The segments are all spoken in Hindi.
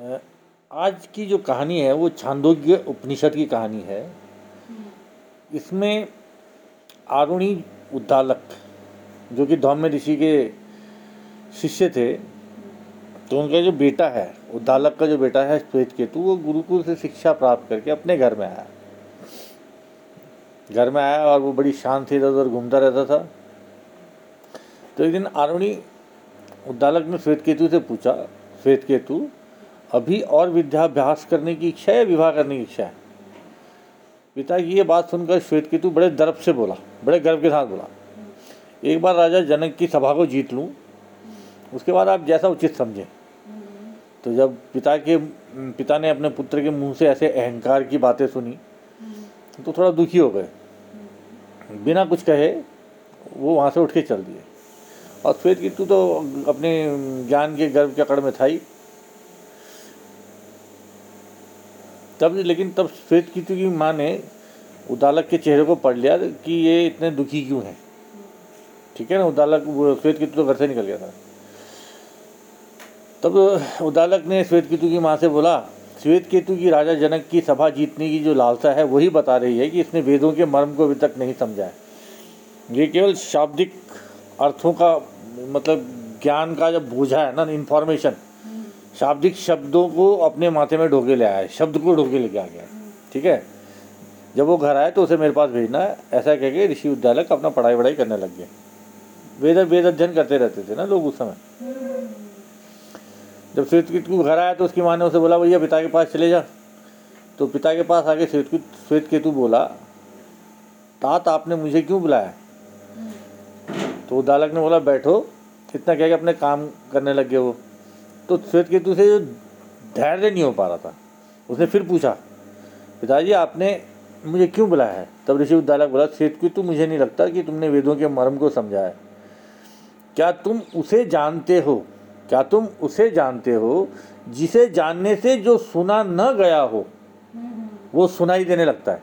आज की जो कहानी है, वो छांदोग्य उपनिषद की कहानी है। इसमें आरुणी उद्दालक, जो कि धौम्य ऋषि के शिष्य थे तो उनका जो बेटा है, उद्दालक का जो बेटा है, श्वेत केतु, वो गुरुकुल से शिक्षा प्राप्त करके अपने घर में आया। घर में आया और वो बड़ी शांत इधर उधर घूमता रहता था। तो एक दिन आरुणी उद्दालक ने श्वेत केतु से पूछा, श्वेत केतु अभी और विद्याभ्यास करने की इच्छा है विवाह करने की इच्छा है? पिता की ये बात सुनकर श्वेत केतु बड़े दर्प से बोला, बड़े गर्व के साथ बोला, एक बार राजा जनक की सभा को जीत लूँ, उसके बाद आप जैसा उचित समझें। तो जब पिता के, पिता ने अपने पुत्र के मुँह से ऐसे अहंकार की बातें सुनी तो थोड़ा दुखी हो गए। बिना कुछ कहे, वो वहाँ से उठ के चल दिए। और श्वेत केतु तो अपने ज्ञान के गर्व के अकड़ में था ही। तब लेकिन तब श्वेत केतु की माँ ने उदालक के चेहरे को पढ़ लिया कि ये इतने दुखी क्यों हैं? ठीक है ना? उदालक श्वेत केतु तो घर से निकल गया था। तब उदालक ने श्वेत केतु की माँ से बोला श्वेत केतु की राजा जनक की सभा जीतने की जो लालसा है, वही बता रही है कि इसने वेदों के मर्म को अभी तक नहीं समझा है। ये केवल शाब्दिक अर्थों का मतलब ज्ञान का जब बोझा है ना इन्फॉर्मेशन शाब्दिक शब्दों को अपने माथे में ढोके ले आया शब्द को ढोके लेके आ गया। ठीक है? जब वो घर आए तो उसे मेरे पास भेजना है। ऐसा कह के ऋषि उद्यालक अपना पढ़ाई वढ़ाई करने लग गए वेद वेद अध्ययन करते रहते थे ना लोग उस समय। जब श्वेत केतु घर आया तो उसकी माँ ने उसे बोला, भैया, पिता के पास चले जा। तो पिता के पास आके श्वेत श्वेत केतु बोला, तात, आपने मुझे क्यों बुलाया? तो उदालक ने बोला, बैठो। इतना कह के अपने काम करने लग गए वो। तो श्वेत केतु से जो धैर्य नहीं हो पा रहा था, उसने फिर पूछा, पिताजी, आपने मुझे क्यों बुलाया है? तब ऋषि उद्दालक बोला श्वेत केतु मुझे नहीं लगता कि तुमने वेदों के मर्म को समझा है। क्या तुम उसे जानते हो? क्या तुम उसे जानते हो जिसे जानने से जो सुना न गया हो, वो सुनाई देने लगता है?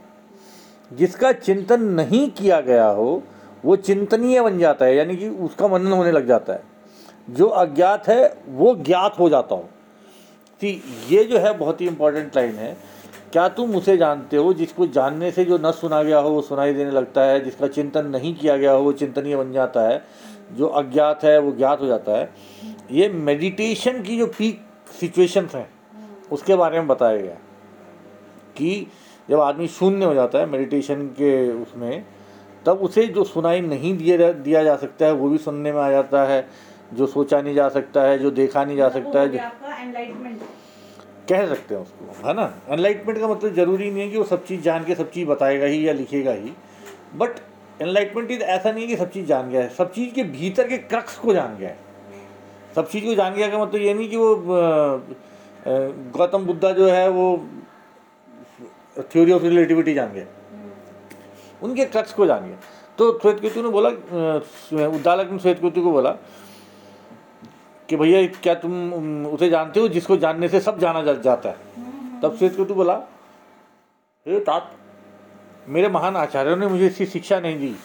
जिसका चिंतन नहीं किया गया हो, वो चिंतनीय बन जाता है, यानी कि उसका मनन होने लग जाता है। जो अज्ञात है, वो ज्ञात हो जाता हो। कि ये जो है बहुत ही इंपॉर्टेंट लाइन है। क्या तुम उसे जानते हो जिसको जानने से जो न सुना गया हो, वो सुनाई देने लगता है, जिसका चिंतन नहीं किया गया हो, वो चिंतनीय बन जाता है। जो अज्ञात है, वो ज्ञात हो जाता है। ये मेडिटेशन की जो पीक सिचुएशंस हैं, उसके बारे में बताया गया कि जब आदमी शून्य हो जाता है मेडिटेशन के उसमें, तब उसे जो सुनाई नहीं दिया दिया जा सकता है, वो भी सुनने में आ जाता है। जो सोचा नहीं जा सकता है जो देखा नहीं जा सकता है जो कह सकते हैं उसको है ना? एनलाइटमेंट का मतलब ज़रूरी नहीं है कि वो सब चीज़ जान के सब चीज़ बताएगा ही या लिखेगा ही। बट एनलाइटमेंट इज़ ऐसा नहीं है कि सब चीज़ जान गया है सब चीज़ के भीतर के क्रक्स को जान गया है। सब चीज़ को जान गया का मतलब ये नहीं कि वो गौतम बुद्धा जो है वो थ्योरी ऑफ़ रिलेटिविटी जान गया। उनके क्रक्स को जान गया। तो श्वेत केतु ने बोला उद्दालक ने श्वेत केतु को बोला कि भैया क्या तुम उसे जानते हो जिसको जानने से सब जाना जा, जाता है? तब श्वेत केतु बोला हे तात मेरे महान आचार्यों ने मुझे इसकी शिक्षा नहीं दी।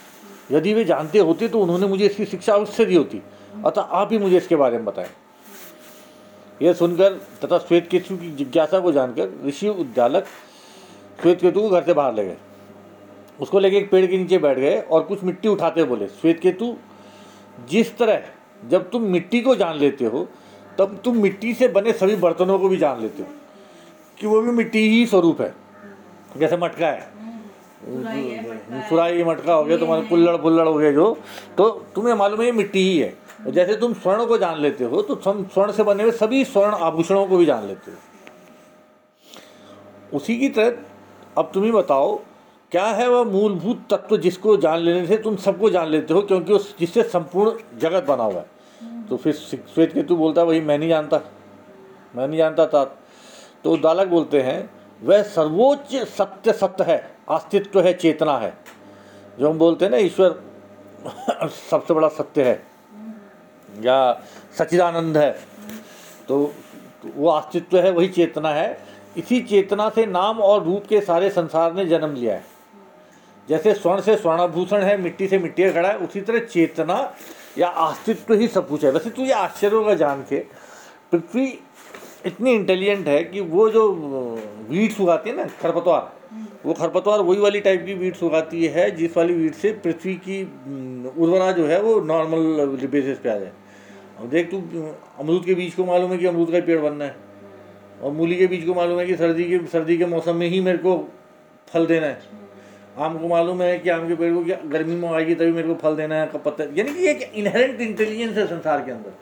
यदि वे जानते होते तो उन्होंने मुझे इसकी शिक्षा अवश्य दी होती। अतः आप ही मुझे इसके बारे में बताएँ। यह सुनकर तथा श्वेत केतु की जिज्ञासा को जानकर ऋषि उद्यालक श्वेत केतु को घर से बाहर ले गए। उसको लेके एक पेड़ के नीचे बैठ गए और कुछ मिट्टी उठाते बोले श्वेत केतु जिस तरह जब तुम मिट्टी को जान लेते हो तब तुम मिट्टी से बने सभी बर्तनों को भी जान लेते हो कि वो भी मिट्टी ही स्वरूप है। जैसे मटका है। सुराई मटका हो। गया तुम्हारे कुल्लड़ पुल्लड़ हो गए जो। तो तुम्हें मालूम है ये मिट्टी ही है। जैसे तुम स्वर्ण को जान लेते हो तो तुम स्वर्ण से बने हुए सभी स्वर्ण आभूषणों को भी जान लेते हो। उसी की तरह अब तुम ही बताओ क्या है वह मूलभूत तत्व जिसको जान लेने से तुम सबको जान लेते हो, क्योंकि उस जिससे संपूर्ण जगत बना हुआ है। तो फिर श्वेत केतु बोलता है, वही मैं नहीं जानता। मैं नहीं जानता था तो दालक बोलते हैं, वह सर्वोच्च सत्य सत्य है, अस्तित्व है, चेतना है। जो हम बोलते हैं ना, ईश्वर सबसे बड़ा सत्य है, या सचिदानंद है। तो वो अस्तित्व है, वही चेतना है। इसी चेतना से नाम और रूप के सारे संसार ने जन्म लिया है। जैसे स्वर्ण से स्वर्णाभूषण है मिट्टी से मिट्टी का खड़ा है उसी तरह चेतना या अस्तित्व ही सब कुछ है। वैसे तो ये आश्चर्य होगा जान के पृथ्वी इतनी इंटेलिजेंट है कि वो जो वीड्स उगाती है ना खरपतवार वो खरपतवार वही वाली टाइप की वीड्स उगाती है जिस वाली वीड से पृथ्वी की हम्म, उर्वरा जो है वो नॉर्मल बेसिस पे आ जाए। अब देख तू अमरूद के बीज को मालूम है कि अमरूद का पेड़ बनना है? और मूली के बीज को मालूम है कि सर्दी के सर्दी के मौसम में ही मेरे को फल देना है। आम को मालूम है कि आम के पेड़ को क्या गर्मी में आएगी, तभी मेरे को फल देना है पत्ता यानी कि एक इनहेरेंट इंटेलिजेंस है संसार के अंदर।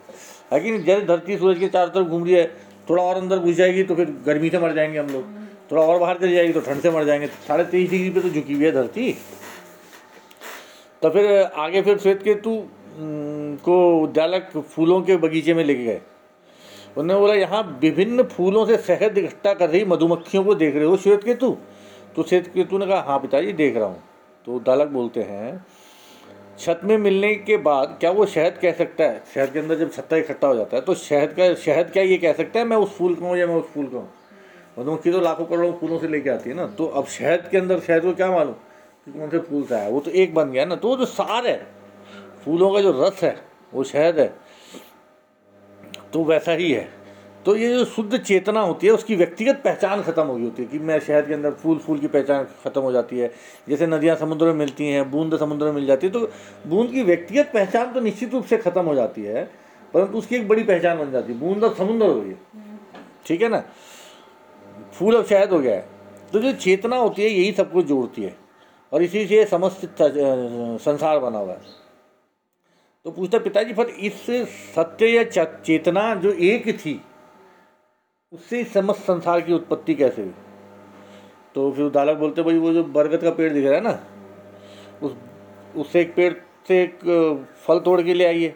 है कि जैसे धरती सूरज के चारों तरफ़ घूम रही है, थोड़ा और अंदर घुस जाएगी तो फिर गर्मी से मर जाएँगे हम लोग। थोड़ा और बाहर चली जाएगी तो ठंड से मर जाएँगे। साढ़े तेईस डिग्री पे तो झुकी हुई है धरती। तो फिर आगे फिर श्वेत केतु को उद्यालक फूलों के बगीचे में लेके गए। उन्होंने बोला, यहाँ विभिन्न फूलों से शहद इकट्ठा कर रही मधुमक्खियों को देख रहे हो श्वेत केतु तो श्वेत केतु ने कहा हाँ पिताजी, देख रहा हूँ। तो दालक बोलते हैं, छत में मिलने के बाद क्या वो शहद कह सकता है? शहद के अंदर जब छत्ता इकट्ठा हो जाता है तो शहद का शहद क्या ये कह सकता है, मैं उस फूल का हूँ या मैं उस फूल का हूँ? मधुमक्खी तो लाखों करोड़ों फूलों से लेके आती है ना। तो अब शहद के अंदर शहद को क्या मालूम कि कौन से फूल से आया वो तो एक बन गया ना। तो वो जो सार है, फूलों का जो रस है, वो शहद है। तो वैसा ही है। तो ये जो शुद्ध चेतना होती है, उसकी व्यक्तिगत पहचान खत्म हो गई होती है कि मैं शहर के अंदर फूल फूल की पहचान खत्म हो जाती है। जैसे नदियाँ समुद्र में मिलती हैं, बूंद समुद्र में मिल जाती है तो बूंद की व्यक्तिगत पहचान तो निश्चित रूप से खत्म हो जाती है, परंतु उसकी एक बड़ी पहचान बन जाती है। बूंद और समुद्र हो गई। ठीक है ना? फूल अब शहद हो गया है। तो जो चेतना होती है, यही सबको जोड़ती है। और इसी से समस्त संसार बना हुआ है। तो पूछता पिताजी, पर इस सत्य या चेतना जो एक थी उससे समस्त संसार की उत्पत्ति कैसे हुई? तो फिर उदालक बोलते, भाई वो जो बरगद का पेड़ दिख रहा है ना, उस, उससे एक पेड़ से एक फल तोड़ के ले आइए।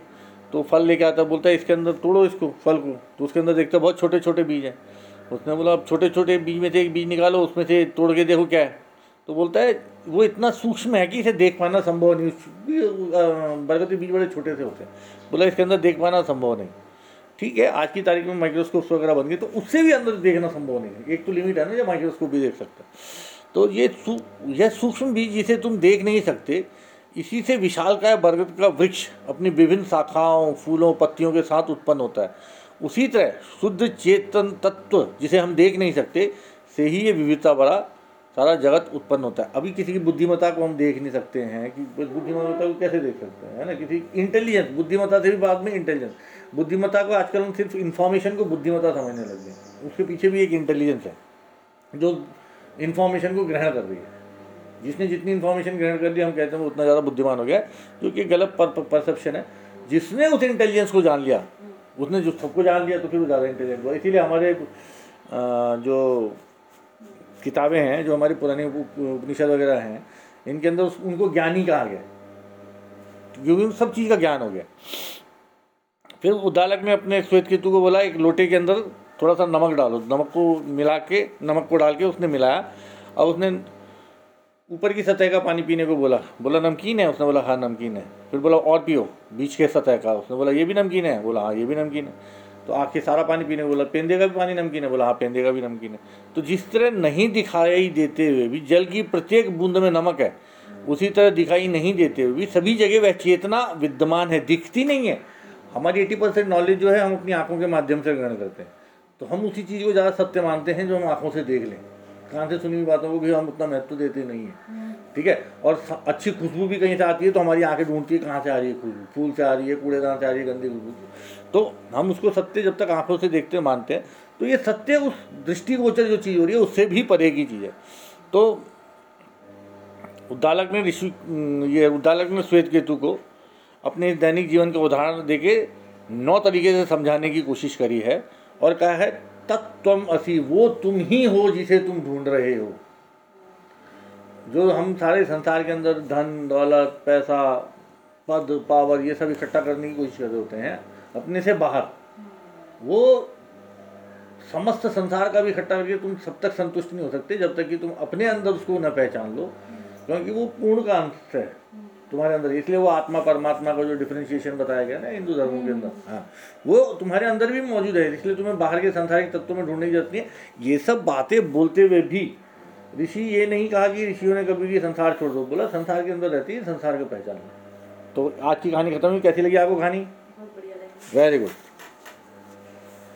तो फल लेके आता, बोलता है, इसके अंदर तोड़ो इसको, फल को। तो उसके अंदर देखता, बहुत छोटे छोटे बीज हैं। उसने बोला, अब छोटे छोटे बीज में से एक बीज निकालो, उसमें से तोड़ के देखो क्या है। तो बोलता है, वो इतना सूक्ष्म है कि इसे देख पाना संभव नहीं बरगद के बीज बड़े छोटे से होते हैं। बोला, इसके अंदर देख पाना संभव नहीं। ठीक है, आज की तारीख में माइक्रोस्कोप वगैरह बन गए तो उससे भी अंदर देखना संभव नहीं है। एक तो लिमिट है ना जो माइक्रोस्कोप भी देख सकता तो ये यह सूक्ष्म बीज जिसे तुम देख नहीं सकते, इसी से विशाल का बरगद का वृक्ष अपनी विभिन्न शाखाओं, फूलों, पत्तियों के साथ उत्पन्न होता है। उसी तरह शुद्ध चेतन तत्व जिसे हम देख नहीं सकते, से ही ये विविधता बड़ा सारा जगत उत्पन्न होता है। अभी किसी की बुद्धिमत्ता को हम देख नहीं सकते हैं कि बुद्धिमत्ता को कैसे देख सकते हैं, है ना? किसी इंटेलिजेंस बुद्धिमत्ता से भी बाद में इंटेलिजेंस बुद्धिमत्ता को आजकल हम सिर्फ़ इन्फॉर्मेशन को बुद्धिमत्ता समझने लग गए उसके पीछे भी एक इंटेलिजेंस है, जो इन्फॉर्मेशन को ग्रहण कर रही है। जिसने जितनी इन्फॉर्मेशन ग्रहण कर ली, हम कहते हैं वो उतना ज़्यादा बुद्धिमान हो गया जो कि गलत परसेप्शन है। जिसने उस इंटेलिजेंस को जान लिया, उसने जो सबको जान लिया तो फिर वो ज़्यादा इंटेलिजेंट हुआ। इसीलिए हमारे जो किताबें हैं, जो हमारी पुरानी उपनिषद वगैरह हैं, इनके अंदर उनको ज्ञानी कहा गया क्योंकि उन सब चीज़ का ज्ञान हो गया फिर उद्दालक में अपने श्वेत केतु को बोला, एक लोटे के अंदर थोड़ा सा नमक डालो। नमक को मिला के, नमक को डाल के उसने मिलाया और उसने ऊपर की सतह का पानी पीने को बोला। बोला, नमकीन है? उसने बोला हाँ नमकीन है। फिर बोला, और पियो, बीच के सतह का। उसने बोला, ये भी नमकीन है? बोला हाँ ये भी नमकीन है। तो आके सारा पानी पीने को बोला, पेंदे का भी पानी नमकीन है? बोला हाँ पेंदे का भी नमकीन है। तो जिस तरह नहीं दिखाई देते हुए भी, जल की प्रत्येक बूंद में नमक है, उसी तरह दिखाई नहीं देते हुए भी, सभी जगह वह चेतना विद्यमान है, दिखती नहीं है। हमारी एटी परसेंट नॉलेज जो है हम अपनी आँखों के माध्यम से ग्रहण करते हैं। तो हम उसी चीज़ को ज़्यादा सत्य मानते हैं जो हम आँखों से देख लें। कान से सुनी हुई बातों को भी हम उतना महत्व देते नहीं है। ठीक है? और अच्छी खुशबू भी कहीं से आती है तो हमारी आँखें ढूंढती है कहाँ से आ रही है खुशबू? फूल से आ रही है कूड़ेदान से आ रही है गंदी खुशबू तो हम उसको सत्य जब तक आँखों से देखते मानते हैं तो ये सत्य उस दृष्टिगोचर जो चीज़ हो रही है उससे भी परे की चीज़ है। तो उद्दालक ने ऋषि ये उद्दालक ने श्वेत केतु को अपने दैनिक जीवन के उदाहरण देके नौ तरीके से समझाने की कोशिश करी है और कहा है तत्व असी, वो तुम ही हो जिसे तुम ढूंढ रहे हो। जो हम सारे संसार के अंदर धन, दौलत, पैसा, पद, पावर, ये सब इकट्ठा करने की कोशिश कर रहे होते हैं, अपने से बाहर। वो समस्त संसार का भी इकट्ठा करके तुम सब तक संतुष्ट नहीं हो सकते जब तक कि तुम अपने अंदर उसको न पहचान लो, क्योंकि वो पूर्ण का अंश है। तुम्हारे अंदर इसलिए वो आत्मा परमात्मा का जो डिफ्रेंशिएशन बताया गया ना हिंदू धर्मों के अंदर हाँ वो तुम्हारे अंदर भी मौजूद है इसलिए तुम्हें बाहर के संसारिक तत्वों में ढूँढने की ज़रूरत नहीं है। ये सब बातें बोलते हुए भी ऋषि ये नहीं कहा कि ऋषियों ने कभी भी संसार छोड़ दो बोला संसार के अंदर रहती है संसार को पहचान। तो आज की कहानी खत्म हुई कैसी लगी आपको कहानी? Very good